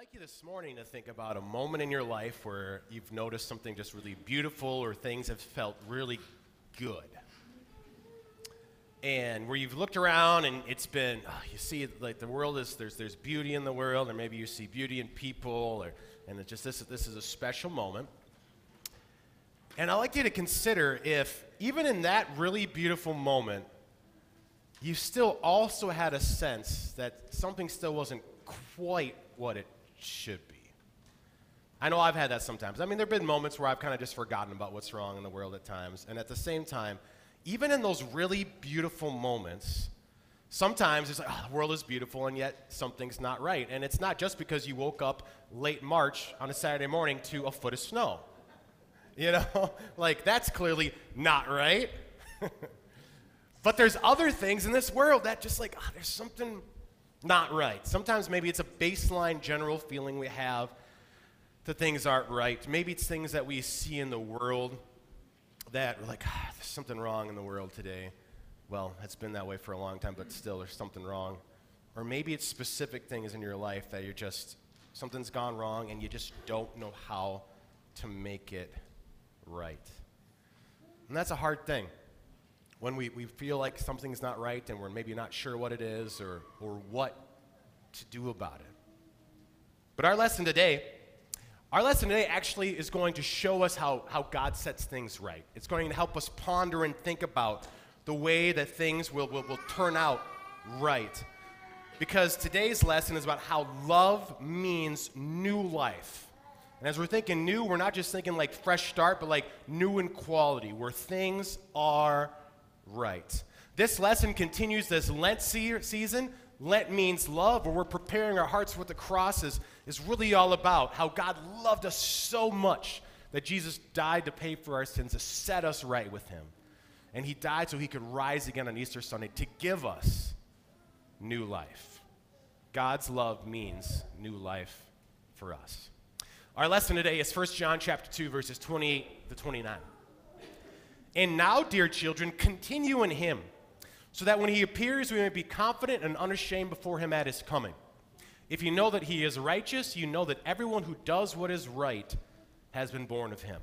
like you this morning to think about a moment in your life where you've noticed something just really beautiful or things have felt really good. And where you've looked around and it's been, oh, you see, like the world is, there's, there's beauty in the world, or maybe you see beauty in people, or, and it's just this, this is a special moment. And I'd like you to consider if, even in that really beautiful moment, you still also had a sense that something still wasn't quite what it should be. I know I've had that sometimes. I mean, there have been moments where I've kind of just forgotten about what's wrong in the world at times. And at the same time, even in those really beautiful moments, sometimes it's like, oh, the world is beautiful, and yet something's not right. And it's not just because you woke up late March on a Saturday morning to a foot of snow. You know, like that's clearly not right. but there's other things in this world that just like, oh, there's something not right. Sometimes maybe it's a baseline general feeling we have that things aren't right. Maybe it's things that we see in the world that we're like, ah, there's something wrong in the world today. Well, it's been that way for a long time, but still there's something wrong. Or maybe it's specific things in your life that you're just, something's gone wrong and you just don't know how to make it right. And that's a hard thing when we, we feel like something's not right and we're maybe not sure what it is or, or what to do about it. But our lesson today, our lesson today actually is going to show us how, how God sets things right. It's going to help us ponder and think about the way that things will, will, will turn out right. Because today's lesson is about how love means new life. And as we're thinking new, we're not just thinking like fresh start, but like new in quality, where things are right. This lesson continues this Lent season. Lent means love, where we're preparing our hearts for what the cross is, is really all about. How God loved us so much that Jesus died to pay for our sins, to set us right with Him. And He died so He could rise again on Easter Sunday to give us new life. God's love means new life for us. Our lesson today is 1 John chapter 2 verses 28 to 29. And now, dear children, continue in him, so that when he appears, we may be confident and unashamed before him at his coming. If you know that he is righteous, you know that everyone who does what is right has been born of him.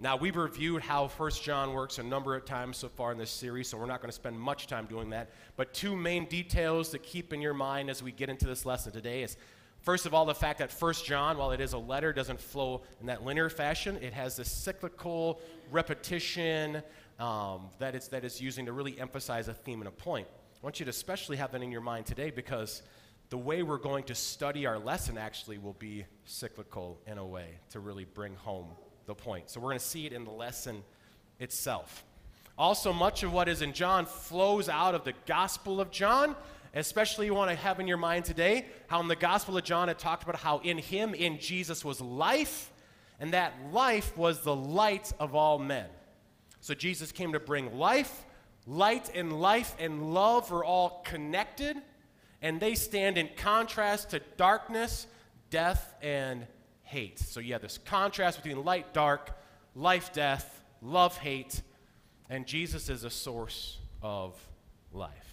Now, we've reviewed how 1 John works a number of times so far in this series, so we're not going to spend much time doing that. But two main details to keep in your mind as we get into this lesson today is First of all, the fact that First John, while it is a letter, doesn't flow in that linear fashion. It has this cyclical repetition um, that, it's, that it's using to really emphasize a theme and a point. I want you to especially have that in your mind today because the way we're going to study our lesson actually will be cyclical in a way to really bring home the point. So we're going to see it in the lesson itself. Also, much of what is in John flows out of the Gospel of John, Especially you want to have in your mind today how in the Gospel of John it talked about how in him, in Jesus, was life, and that life was the light of all men. So Jesus came to bring life. Light and life and love are all connected, and they stand in contrast to darkness, death, and hate. So have this contrast between light, dark, life, death, love, hate, and Jesus is a source of life.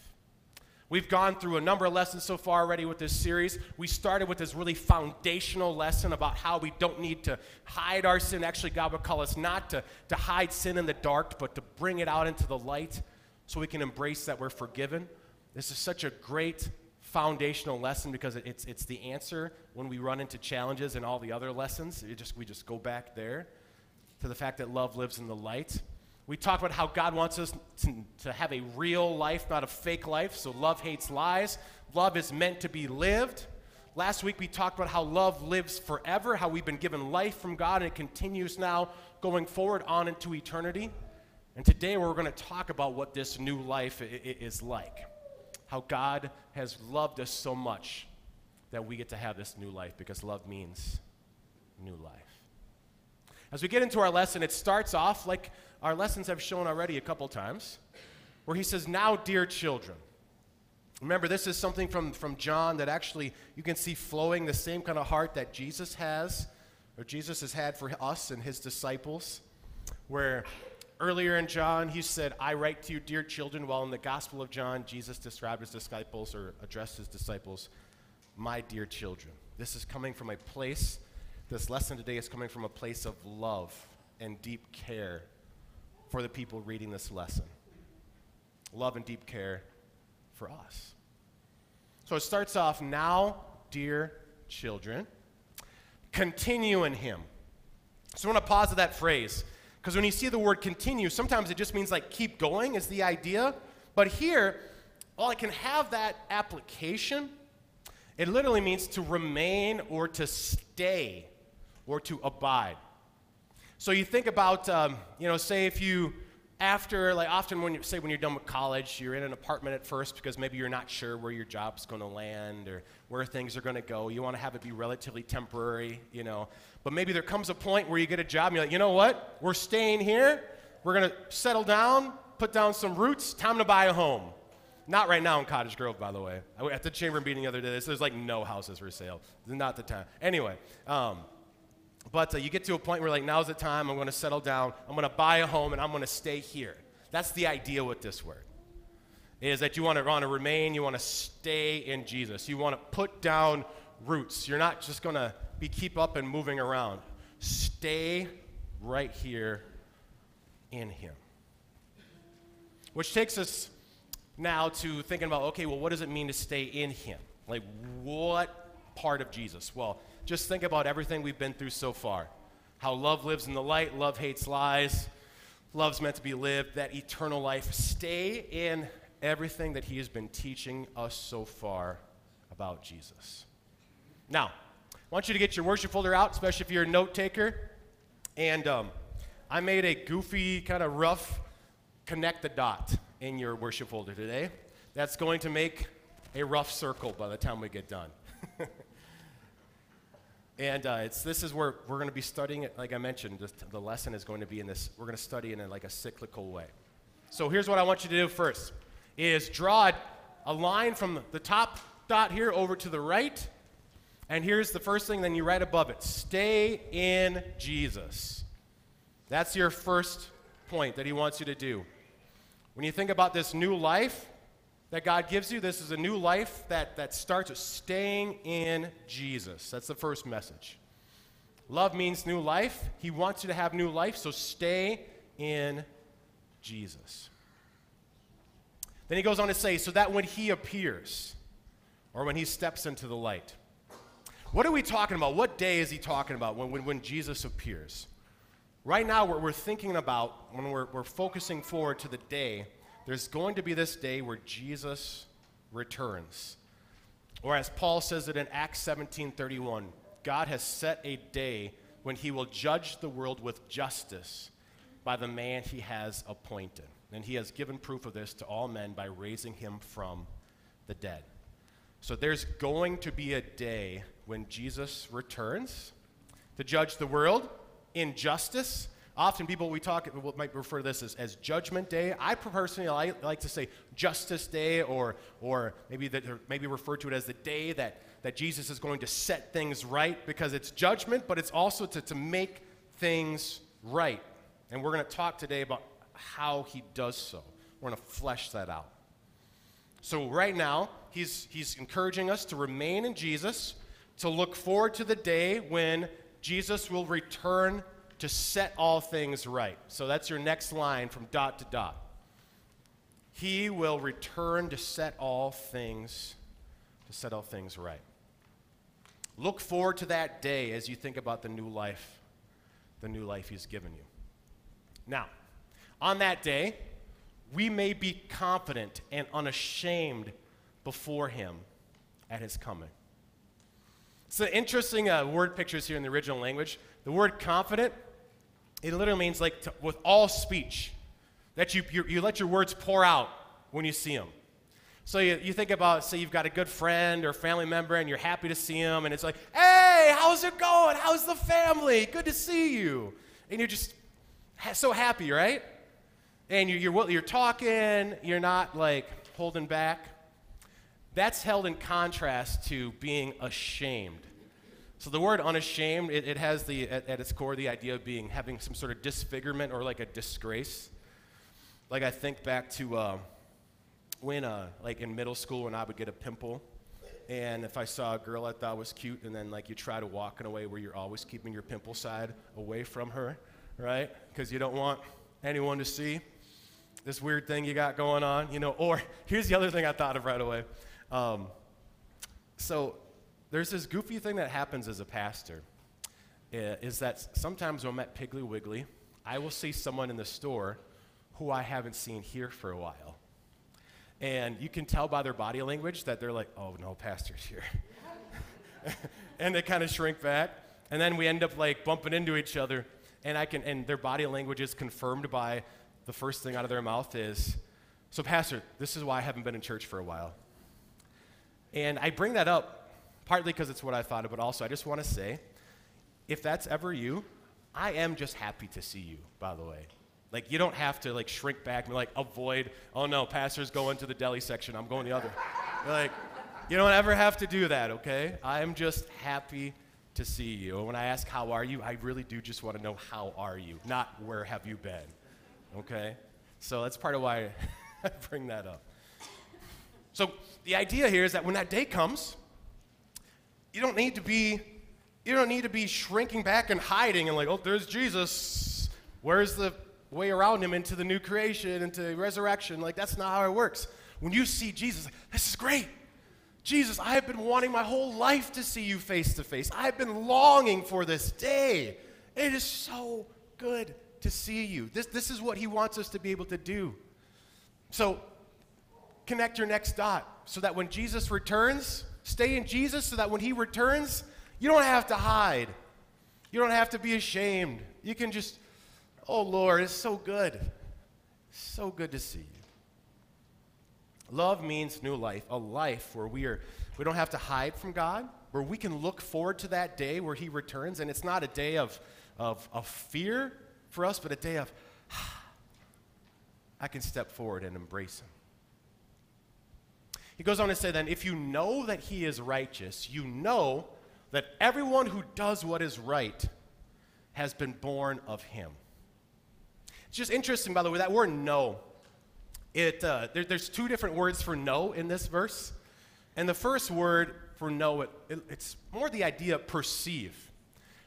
We've gone through a number of lessons so far already with this series. We started with this really foundational lesson about how we don't need to hide our sin. Actually, God would call us not to, to hide sin in the dark, but to bring it out into the light so we can embrace that we're forgiven. This is such a great foundational lesson because it's, it's the answer when we run into challenges and all the other lessons. Just, we just go back there to the fact that love lives in the light. We talked about how God wants us to, to have a real life, not a fake life. So love hates lies. Love is meant to be lived. Last week we talked about how love lives forever, how we've been given life from God and it continues now going forward on into eternity. And today we're going to talk about what this new life is like. How God has loved us so much that we get to have this new life because love means new life. As we get into our lesson, it starts off like our lessons have shown already a couple times, where he says, Now, dear children. Remember, this is something from, from John that actually you can see flowing the same kind of heart that Jesus has, or Jesus has had for us and his disciples. Where earlier in John, he said, I write to you, dear children, while in the Gospel of John, Jesus described his disciples or addressed his disciples, my dear children. this is coming from a place, this lesson today is coming from a place of love and deep care for the people reading this lesson. Love and deep care for us. So it starts off now, dear children, continue in him. So I want to pause at that phrase because when you see the word continue, sometimes it just means like keep going is the idea. But here, while it can have that application, it literally means to remain or to stay or to abide. So you think about, um, you know, say if you, after, like often when you, say when you're done with college, you're in an apartment at first because maybe you're not sure where your job's going to land or where things are going to go. You want to have it be relatively temporary, you know. But maybe there comes a point where you get a job and you're like, you know what? We're staying here. We're going to settle down, put down some roots. Time to buy a home. Not right now in Cottage Grove, by the way. I, at the chamber meeting the other day, there's like no houses for sale. Not the time. Anyway, um, but uh, you get to a point where like now's the time. I'm going to settle down. I'm going to buy a home, and I'm going to stay here. That's the idea with this word. Is that you want to want to remain. You want to stay in Jesus. You want to put down roots. You're not just going to be keep up and moving around. Stay right here in Him. Which takes us now to thinking about okay, well, what does it mean to stay in Him? Like, what part of Jesus? Well, just think about everything we've been through so far. How love lives in the light, love hates lies, love's meant to be lived, that eternal life. Stay in everything that He has been teaching us so far about Jesus. Now, I want you to get your worship folder out, especially if you're a note taker. And um, I made a goofy, kind of rough connect the dot in your worship folder today. That's going to make a rough circle by the time we get done. and uh, it's, this is where we're going to be studying it. Like I mentioned, the, the lesson is going to be in this, we're going to study in a, like a cyclical way. So here's what I want you to do first, is draw a line from the top dot here over to the right and here's the first thing, then you write above it stay in Jesus. That's your first point that he wants you to do. When you think about this new life that God gives you, this is a new life that, that starts with staying in Jesus. That's the first message. Love means new life. He wants you to have new life, so stay in Jesus. Then he goes on to say, so that when he appears, or when he steps into the light, what are we talking about? What day is he talking about when, when, when Jesus appears? Right now, we're, we're thinking about, when we're, we're focusing forward to the day, there's going to be this day where Jesus returns. Or as Paul says it in Acts 17:31, God has set a day when he will judge the world with justice by the man he has appointed. And he has given proof of this to all men by raising him from the dead. So there's going to be a day when Jesus returns to judge the world in justice. Often people we talk might refer to this as, as Judgment Day. I personally I like to say Justice Day, or or maybe that maybe refer to it as the day that that Jesus is going to set things right because it's judgment, but it's also to, to make things right. And we're going to talk today about how he does so. We're going to flesh that out. So right now, he's he's encouraging us to remain in Jesus to look forward to the day when Jesus will return to set all things right. So that's your next line from dot to dot. He will return to set all things to set all things right. Look forward to that day as you think about the new life, the new life he's given you. Now, on that day, we may be confident and unashamed before him at his coming. It's an interesting uh, word pictures here in the original language. The word confident, it literally means like to, with all speech, that you, you, you let your words pour out when you see them. So you, you think about, say, you've got a good friend or family member and you're happy to see them, and it's like, hey, how's it going? How's the family? Good to see you. And you're just so happy, right? And you're, you're, you're talking, you're not like holding back. That's held in contrast to being ashamed. So the word unashamed, it, it has the, at, at, its core the idea of being, having some sort of disfigurement or like a disgrace. Like I think back to uh, when, uh, like in middle school when I would get a pimple And if I saw a girl I thought was cute, and then like you try to walk in a way where you're always keeping your pimple side away from her, right? Because you don't want anyone to see this weird thing you got going on, you know. Or here's the other thing I thought of right away. Um, so there's this goofy thing that happens as a pastor is that sometimes when I'm at Piggly Wiggly, I will see someone in the store who I haven't seen here for a while. And you can tell by their body language that they're like, oh no, pastor's here. and they kind of shrink back. And then we end up like bumping into each other. And I can and their body language is confirmed by the first thing out of their mouth is, So, Pastor, this is why I haven't been in church for a while. And I bring that up partly because it's what I thought of, but also I just want to say if that's ever you, I am just happy to see you, by the way. Like, you don't have to, like, shrink back and, like, avoid, oh no, pastor's going to the deli section, I'm going the other. You're like, you don't ever have to do that, okay? I'm just happy to see you. And when I ask, how are you, I really do just want to know, how are you? Not, where have you been? Okay? So that's part of why I bring that up. So the idea here is that when that day comes, you don't need to be you don't need to be shrinking back and hiding and like, oh, there's Jesus. Where's the way around him into the new creation, into resurrection? Like that's not how it works. When you see Jesus, this is great. Jesus, I have been wanting my whole life to see you face to face. I've been longing for this day. It is so good to see you. This, this is what he wants us to be able to do. So, connect your next dot so that when Jesus returns, stay in Jesus so that when he returns, you don't have to hide. You don't have to be ashamed. You can just, oh Lord, it's so good. So good to see you. Love means new life, a life where we are we don't have to hide from God, where we can look forward to that day where he returns and it's not a day of of, of fear, for us, but a day of, I can step forward and embrace him. He goes on to say, then, if you know that he is righteous, you know that everyone who does what is right has been born of him. It's just interesting, by the way, that word know. It, uh, there, there's two different words for know in this verse. And the first word for know, it, it, it's more the idea perceive.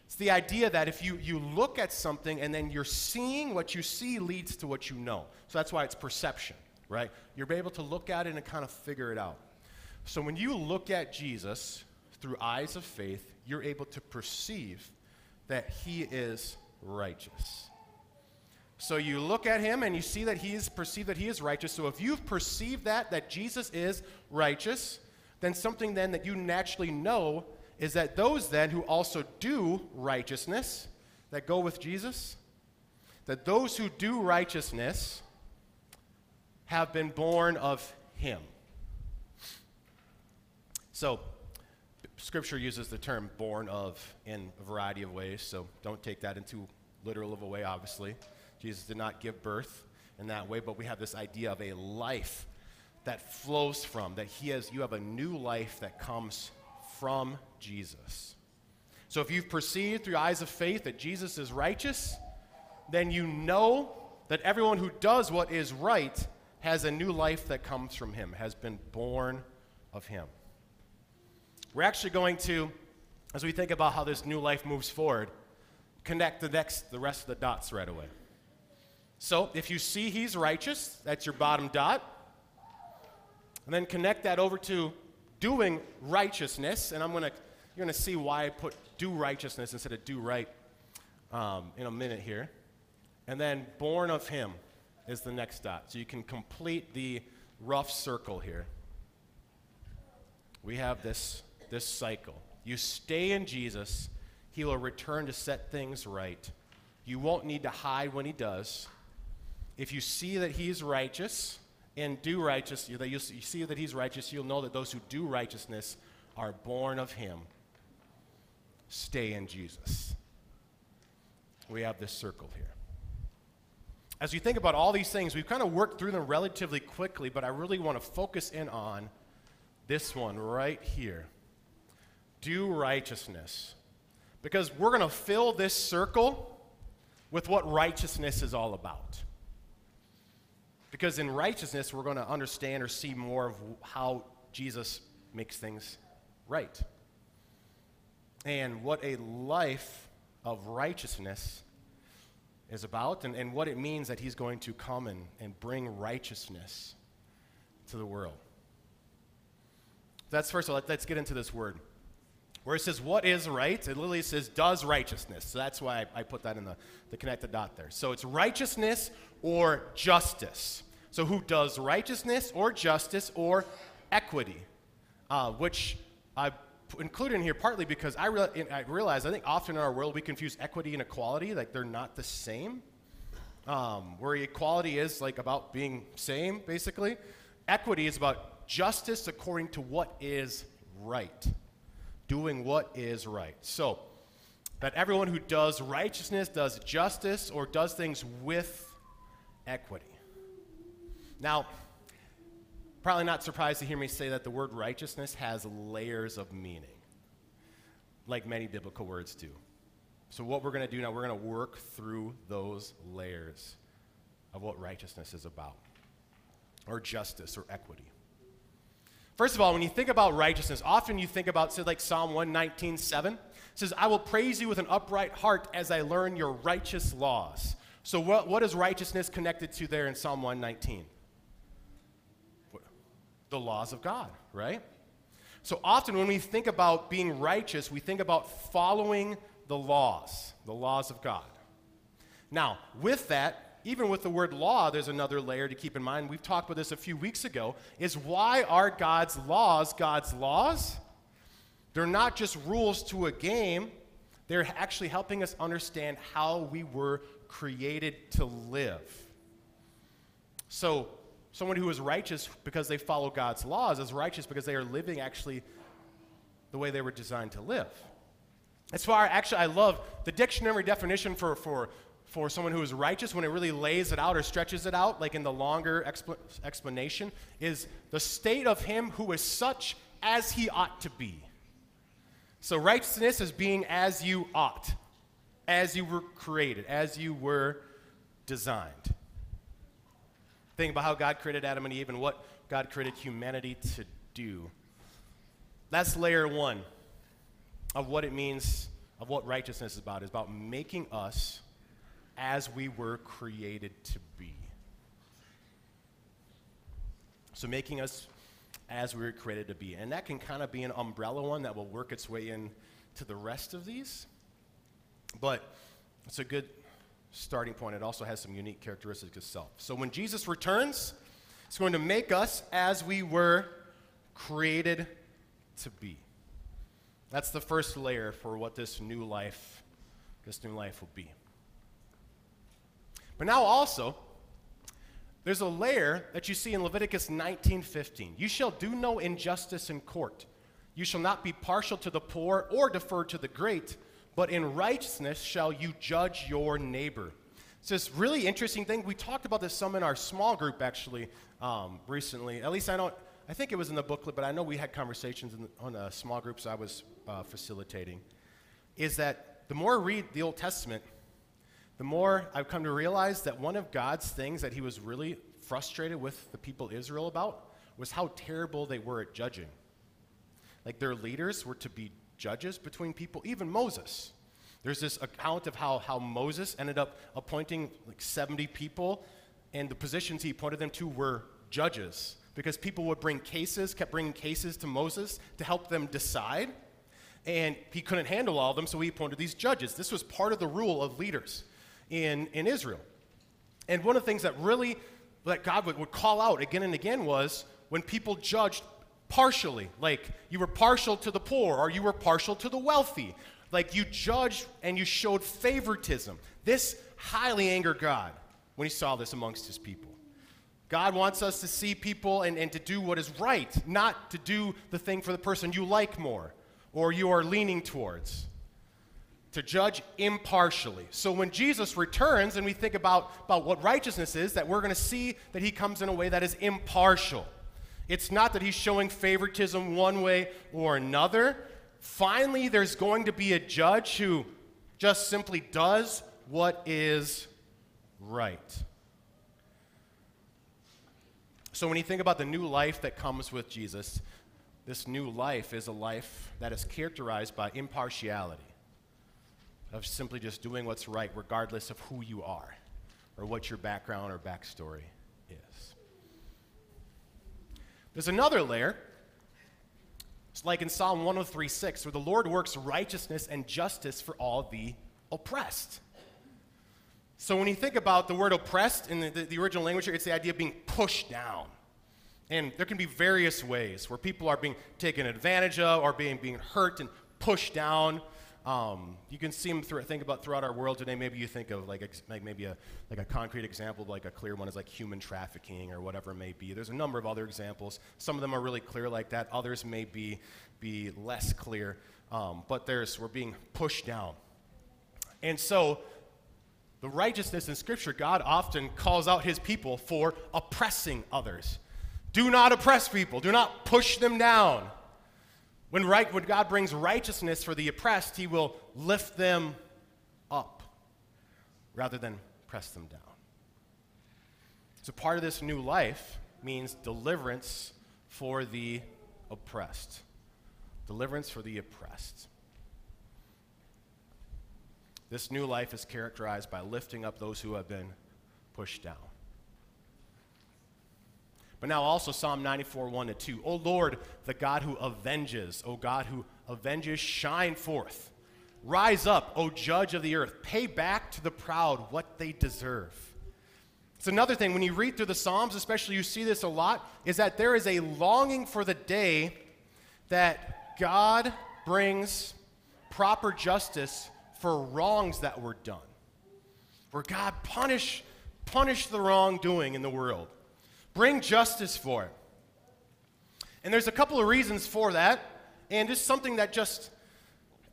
It's the idea that if you, you look at something and then you're seeing what you see leads to what you know. So that's why it's perception, right? You're able to look at it and kind of figure it out. So when you look at Jesus through eyes of faith, you're able to perceive that he is righteous. So you look at him and you see that he is perceived that he is righteous. So if you've perceived that that Jesus is righteous, then something then that you naturally know is that those then who also do righteousness, that go with Jesus, that those who do righteousness have been born of him. So, Scripture uses the term born of in a variety of ways, so don't take that into literal of a way, obviously. Jesus did not give birth in that way, but we have this idea of a life that flows from, that he has, you have a new life that comes from Jesus. So if you've perceived through eyes of faith that Jesus is righteous, then you know that everyone who does what is right has a new life that comes from him, has been born of him. We're actually going to, as we think about how this new life moves forward, connect the next the rest of the dots right away. So if you see he's righteous, that's your bottom dot. And then connect that over to doing righteousness, and I'm gonna you're gonna see why I put do righteousness instead of do right um, in a minute here. And then born of him is the next dot. So you can complete the rough circle here. We have this this cycle. You stay in Jesus, he will return to set things right. You won't need to hide when he does. If you see that he's righteous, and do righteous, you, you see that he's righteous, you'll know that those who do righteousness are born of him. Stay in Jesus. We have this circle here. As you think about all these things, we've kind of worked through them relatively quickly, but I really want to focus in on this one right here do righteousness. Because we're going to fill this circle with what righteousness is all about. Because in righteousness, we're going to understand or see more of how Jesus makes things right. And what a life of righteousness is about, and, and what it means that he's going to come and, and bring righteousness to the world. That's first of all, let's get into this word. Where it says, What is right? It literally says, Does righteousness. So that's why I, I put that in the, the connected dot there. So it's righteousness or justice. So who does righteousness or justice or equity? Uh, which I included in here partly because I, re- I realize I think often in our world we confuse equity and equality, like they're not the same. Um, where equality is like about being same, basically. Equity is about justice according to what is right, doing what is right. So, that everyone who does righteousness, does justice, or does things with equity. Now, probably not surprised to hear me say that the word righteousness has layers of meaning, like many biblical words do. So, what we're going to do now, we're going to work through those layers of what righteousness is about, or justice, or equity. First of all, when you think about righteousness, often you think about, say, like Psalm 119, 7. Says, I will praise you with an upright heart as I learn your righteous laws. So, what, what is righteousness connected to there in Psalm 119? The laws of God, right? So often when we think about being righteous, we think about following the laws, the laws of God. Now, with that, even with the word law, there's another layer to keep in mind. We've talked about this a few weeks ago. Is why are God's laws God's laws? They're not just rules to a game, they're actually helping us understand how we were created to live. So, Someone who is righteous because they follow God's laws is righteous because they are living actually the way they were designed to live. That's why actually I love the dictionary definition for, for, for someone who is righteous when it really lays it out or stretches it out, like in the longer expl- explanation, is the state of him who is such as he ought to be. So righteousness is being as you ought, as you were created, as you were designed. Think about how God created Adam and Eve and what God created humanity to do. That's layer one of what it means, of what righteousness is about. It's about making us as we were created to be. So, making us as we were created to be. And that can kind of be an umbrella one that will work its way into the rest of these. But it's a good starting point, it also has some unique characteristics itself. So when Jesus returns, it's going to make us as we were created to be. That's the first layer for what this new life, this new life will be. But now also, there's a layer that you see in Leviticus 19:15. You shall do no injustice in court. You shall not be partial to the poor or defer to the great but in righteousness shall you judge your neighbor. It's this really interesting thing. We talked about this some in our small group actually um, recently. At least I don't. I think it was in the booklet, but I know we had conversations the, on small groups I was uh, facilitating. Is that the more I read the Old Testament, the more I've come to realize that one of God's things that He was really frustrated with the people Israel about was how terrible they were at judging. Like their leaders were to be judges between people, even Moses. There's this account of how, how Moses ended up appointing like 70 people, and the positions he appointed them to were judges because people would bring cases, kept bringing cases to Moses to help them decide. And he couldn't handle all of them, so he appointed these judges. This was part of the rule of leaders in, in Israel. And one of the things that really that God would, would call out again and again was when people judged partially. Like you were partial to the poor or you were partial to the wealthy. Like you judged and you showed favoritism. This highly angered God when he saw this amongst his people. God wants us to see people and, and to do what is right, not to do the thing for the person you like more or you are leaning towards. To judge impartially. So when Jesus returns and we think about, about what righteousness is, that we're going to see that he comes in a way that is impartial. It's not that he's showing favoritism one way or another. Finally, there's going to be a judge who just simply does what is right. So, when you think about the new life that comes with Jesus, this new life is a life that is characterized by impartiality, of simply just doing what's right, regardless of who you are or what your background or backstory. There's another layer. It's like in Psalm 103 6, where the Lord works righteousness and justice for all the oppressed. So when you think about the word oppressed in the, the, the original language here, it's the idea of being pushed down. And there can be various ways where people are being taken advantage of or being, being hurt and pushed down. Um, you can see them through, think about throughout our world today. Maybe you think of like, ex, like maybe a, like a concrete example, like a clear one is like human trafficking or whatever it may be. There's a number of other examples. Some of them are really clear like that. Others may be, be less clear. Um, but there's, we're being pushed down. And so the righteousness in Scripture, God often calls out his people for oppressing others. Do not oppress people, do not push them down. When, right, when God brings righteousness for the oppressed, he will lift them up rather than press them down. So, part of this new life means deliverance for the oppressed. Deliverance for the oppressed. This new life is characterized by lifting up those who have been pushed down. But now also Psalm 94, 1 to 2. O Lord, the God who avenges, O God who avenges, shine forth. Rise up, O judge of the earth. Pay back to the proud what they deserve. It's another thing, when you read through the Psalms, especially you see this a lot, is that there is a longing for the day that God brings proper justice for wrongs that were done. Where God punish, punish the wrongdoing in the world. Bring justice for it. And there's a couple of reasons for that, and it's something that just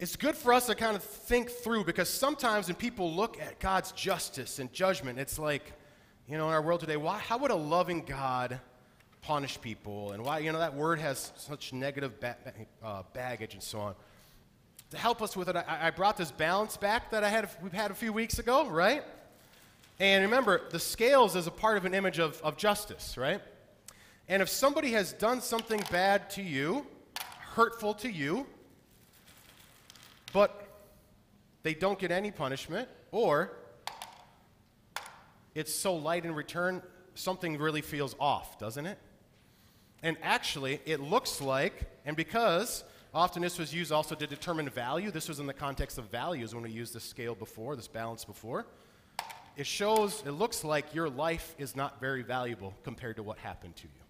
it's good for us to kind of think through because sometimes when people look at God's justice and judgment, it's like, you know, in our world today, why, how would a loving God punish people? And why, you know, that word has such negative ba- uh, baggage and so on. To help us with it, I, I brought this balance back that I had, we've had a few weeks ago, right? And remember, the scales is a part of an image of, of justice, right? And if somebody has done something bad to you, hurtful to you, but they don't get any punishment, or it's so light in return, something really feels off, doesn't it? And actually, it looks like, and because often this was used also to determine value, this was in the context of values when we used this scale before, this balance before it shows, it looks like your life is not very valuable compared to what happened to you.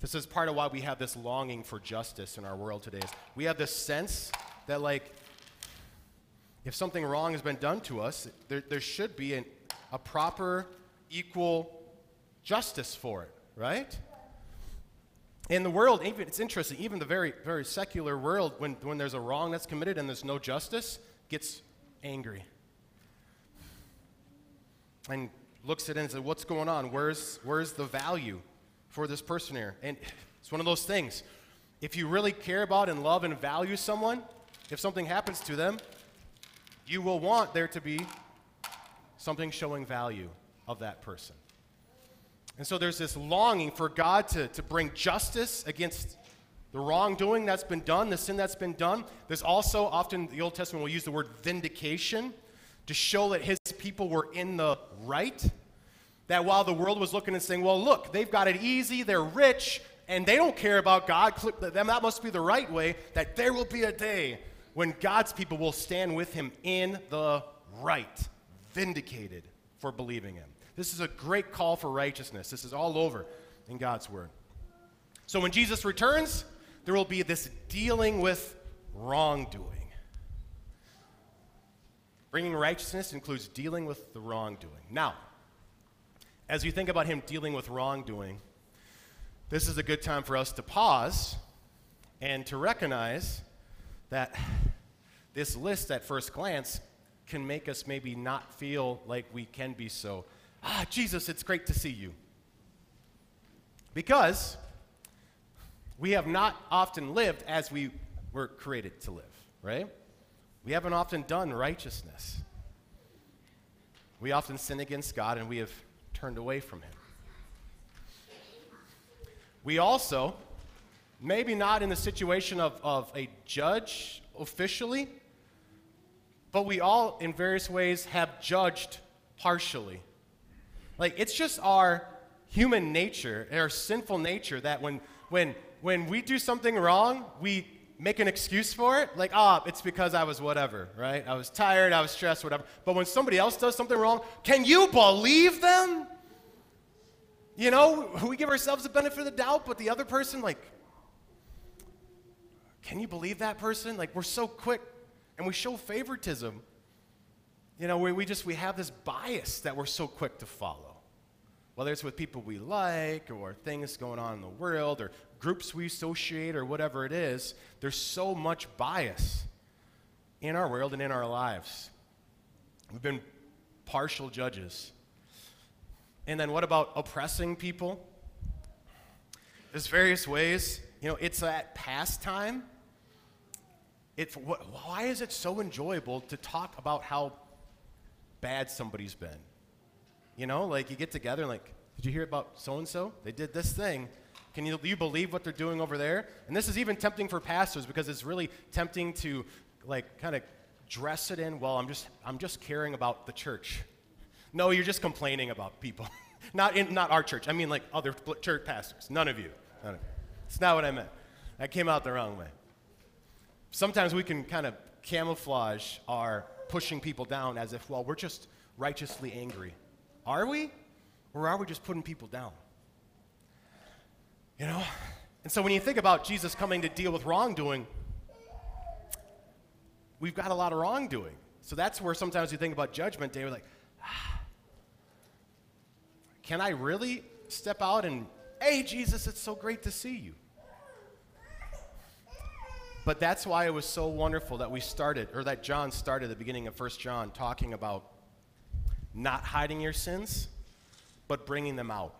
This is part of why we have this longing for justice in our world today. Is we have this sense that, like, if something wrong has been done to us, there, there should be an, a proper, equal justice for it, right? In the world, even, it's interesting, even the very, very secular world, when, when there's a wrong that's committed and there's no justice, gets angry and looks at it and says, What's going on? Where's, where's the value for this person here? And it's one of those things. If you really care about and love and value someone, if something happens to them, you will want there to be something showing value of that person. And so there's this longing for God to, to bring justice against the wrongdoing that's been done, the sin that's been done. There's also often the Old Testament will use the word vindication to show that his people were in the right. That while the world was looking and saying, well, look, they've got it easy, they're rich, and they don't care about God, them that must be the right way, that there will be a day when God's people will stand with him in the right, vindicated for believing him. This is a great call for righteousness. This is all over in God's word. So when Jesus returns, there will be this dealing with wrongdoing. Bringing righteousness includes dealing with the wrongdoing. Now, as you think about him dealing with wrongdoing, this is a good time for us to pause and to recognize that this list at first glance can make us maybe not feel like we can be so, ah, Jesus, it's great to see you. Because we have not often lived as we were created to live, right? We haven't often done righteousness. We often sin against God and we have turned away from Him. We also maybe not in the situation of, of a judge officially, but we all, in various ways, have judged partially. Like, it's just our human nature, our sinful nature, that when, when, when we do something wrong, we make an excuse for it. Like, ah, oh, it's because I was whatever, right? I was tired, I was stressed, whatever. But when somebody else does something wrong, can you believe them? You know, we give ourselves the benefit of the doubt, but the other person, like, can you believe that person? Like, we're so quick and we show favoritism. You know, we, we just, we have this bias that we're so quick to follow. Whether it's with people we like or things going on in the world or groups we associate or whatever it is, there's so much bias in our world and in our lives. We've been partial judges. And then what about oppressing people? There's various ways. You know, it's that pastime it's, why is it so enjoyable to talk about how bad somebody's been? You know, like you get together and like, did you hear about so and so? They did this thing. Can you, you believe what they're doing over there? And this is even tempting for pastors because it's really tempting to like kind of dress it in. Well, I'm just I'm just caring about the church. No, you're just complaining about people. not in not our church. I mean like other church pastors. None of you. None of you. It's not what I meant. That came out the wrong way sometimes we can kind of camouflage our pushing people down as if, well, we're just righteously angry. Are we? Or are we just putting people down? You know? And so when you think about Jesus coming to deal with wrongdoing, we've got a lot of wrongdoing. So that's where sometimes you think about judgment day, we're like, ah, can I really step out and, hey, Jesus, it's so great to see you? But that's why it was so wonderful that we started, or that John started at the beginning of 1 John talking about not hiding your sins, but bringing them out.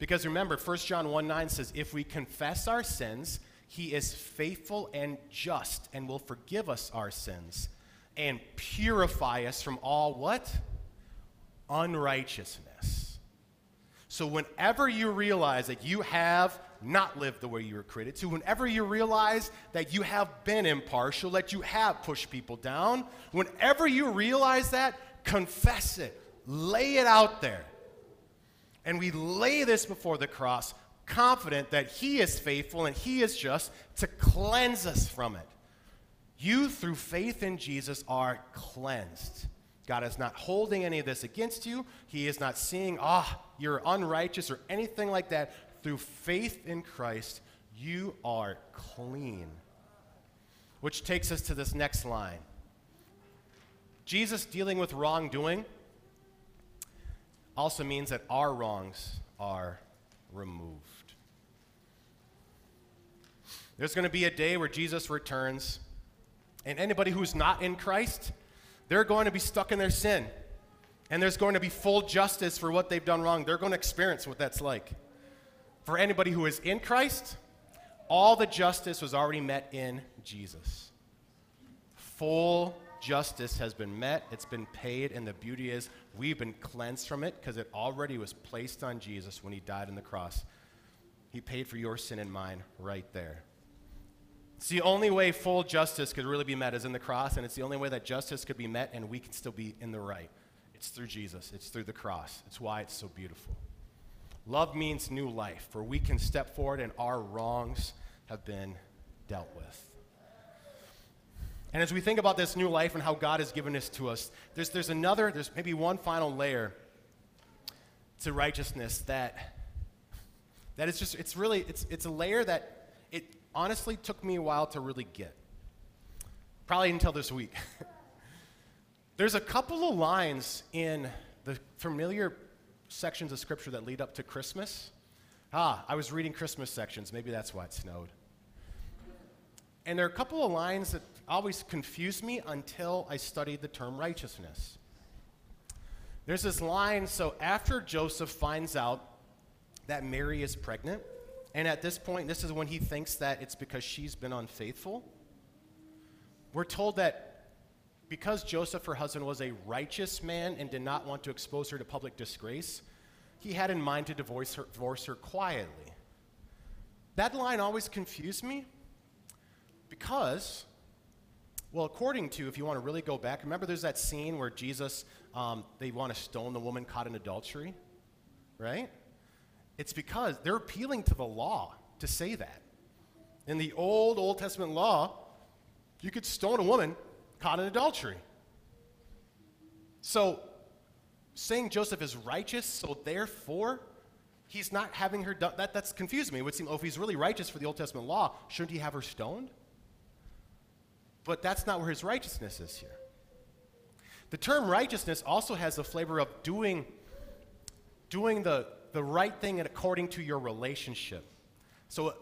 Because remember, 1 John 1 9 says, If we confess our sins, he is faithful and just and will forgive us our sins and purify us from all what? Unrighteousness. So, whenever you realize that you have not lived the way you were created to, whenever you realize that you have been impartial, that you have pushed people down, whenever you realize that, confess it, lay it out there. And we lay this before the cross, confident that He is faithful and He is just to cleanse us from it. You, through faith in Jesus, are cleansed. God is not holding any of this against you. He is not seeing, ah, oh, you're unrighteous or anything like that through faith in Christ, you are clean. Which takes us to this next line. Jesus dealing with wrongdoing also means that our wrongs are removed. There's going to be a day where Jesus returns, and anybody who's not in Christ, they're going to be stuck in their sin. And there's going to be full justice for what they've done wrong. They're going to experience what that's like for anybody who is in Christ, all the justice was already met in Jesus. Full justice has been met, it's been paid, and the beauty is we've been cleansed from it because it already was placed on Jesus when he died on the cross. He paid for your sin and mine right there. It's the only way full justice could really be met is in the cross, and it's the only way that justice could be met and we can still be in the right. It's through Jesus, it's through the cross. It's why it's so beautiful. Love means new life, for we can step forward and our wrongs have been dealt with. And as we think about this new life and how God has given this to us, there's, there's another, there's maybe one final layer to righteousness that, that is just, it's really, it's, it's a layer that it honestly took me a while to really get. Probably until this week. there's a couple of lines in the familiar sections of scripture that lead up to Christmas. Ah, I was reading Christmas sections. Maybe that's why it snowed. And there are a couple of lines that always confused me until I studied the term righteousness. There's this line so after Joseph finds out that Mary is pregnant, and at this point, this is when he thinks that it's because she's been unfaithful. We're told that because Joseph, her husband, was a righteous man and did not want to expose her to public disgrace, he had in mind to divorce her, divorce her quietly. that line always confused me because, well, according to, if you want to really go back, remember there's that scene where Jesus, um, they want to stone the woman caught in adultery, right? It's because they're appealing to the law to say that. In the old Old Testament law, you could stone a woman caught in adultery. So, saying Joseph is righteous, so therefore he's not having her done, that, that's confused me. It would seem, oh, if he's really righteous for the Old Testament law, shouldn't he have her stoned? But that's not where his righteousness is here. The term righteousness also has the flavor of doing, doing the, the right thing according to your relationship. So,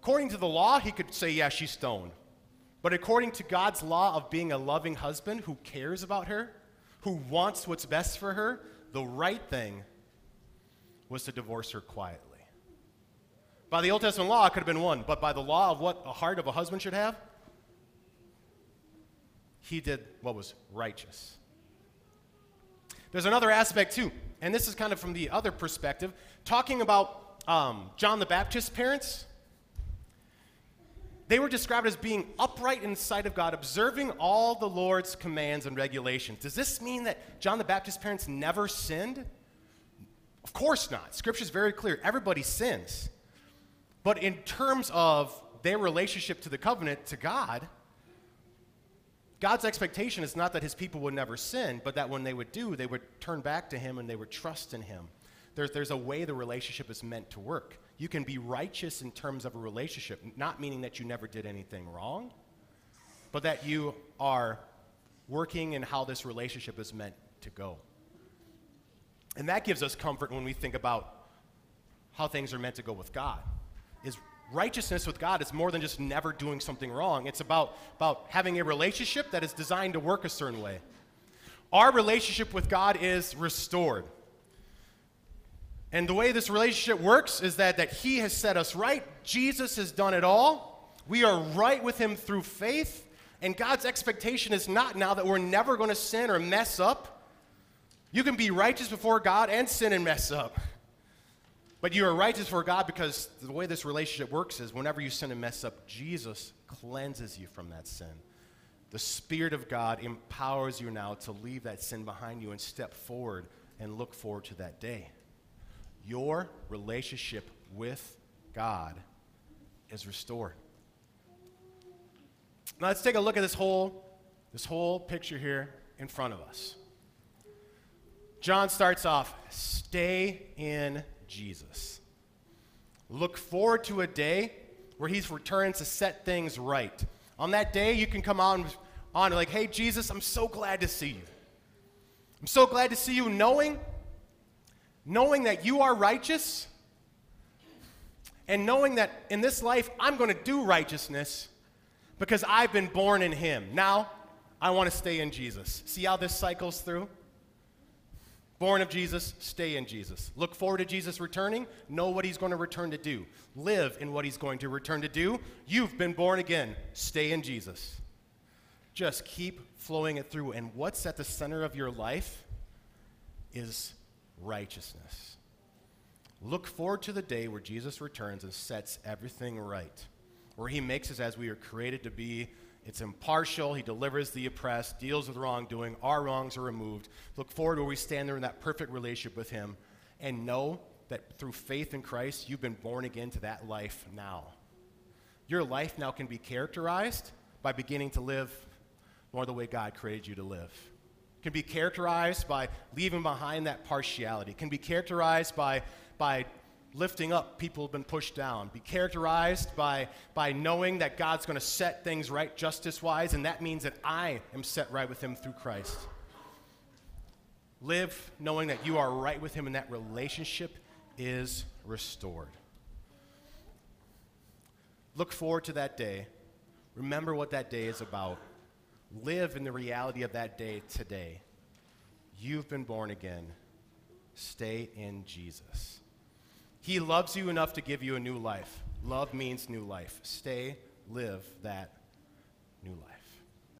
according to the law, he could say, yeah, she's stoned. But according to God's law of being a loving husband who cares about her, who wants what's best for her, the right thing was to divorce her quietly. By the Old Testament law, it could have been one, but by the law of what a heart of a husband should have, he did what was righteous. There's another aspect too, and this is kind of from the other perspective, talking about um, John the Baptist's parents. They were described as being upright in the sight of God, observing all the Lord's commands and regulations. Does this mean that John the Baptist's parents never sinned? Of course not. Scripture is very clear. Everybody sins. But in terms of their relationship to the covenant, to God, God's expectation is not that his people would never sin, but that when they would do, they would turn back to him and they would trust in him. There's, there's a way the relationship is meant to work. You can be righteous in terms of a relationship, not meaning that you never did anything wrong, but that you are working in how this relationship is meant to go. And that gives us comfort when we think about how things are meant to go with God. Righteousness with God is more than just never doing something wrong. It's about, about having a relationship that is designed to work a certain way. Our relationship with God is restored. And the way this relationship works is that, that He has set us right. Jesus has done it all. We are right with Him through faith. And God's expectation is not now that we're never going to sin or mess up. You can be righteous before God and sin and mess up. But you are righteous for God because the way this relationship works is whenever you sin and mess up, Jesus cleanses you from that sin. The Spirit of God empowers you now to leave that sin behind you and step forward and look forward to that day. Your relationship with God is restored. Now let's take a look at this whole, this whole picture here in front of us. John starts off, stay in Jesus. Look forward to a day where he's returned to set things right. On that day, you can come on, on like, hey, Jesus, I'm so glad to see you. I'm so glad to see you knowing, knowing that you are righteous, and knowing that in this life I'm going to do righteousness because I've been born in him. Now, I want to stay in Jesus. See how this cycles through? Born of Jesus, stay in Jesus. Look forward to Jesus returning, know what he's going to return to do. Live in what he's going to return to do. You've been born again, stay in Jesus. Just keep flowing it through. And what's at the center of your life is righteousness. Look forward to the day where Jesus returns and sets everything right, where he makes us as we are created to be it's impartial. He delivers the oppressed, deals with wrongdoing. Our wrongs are removed. Look forward to where we stand there in that perfect relationship with Him and know that through faith in Christ, you've been born again to that life now. Your life now can be characterized by beginning to live more the way God created you to live. Can be characterized by leaving behind that partiality. It can be characterized by, by lifting up people who've been pushed down. Be characterized by, by knowing that God's going to set things right justice wise, and that means that I am set right with Him through Christ. Live knowing that you are right with Him and that relationship is restored. Look forward to that day. Remember what that day is about. Live in the reality of that day today. You've been born again. Stay in Jesus. He loves you enough to give you a new life. Love means new life. Stay, live that new life.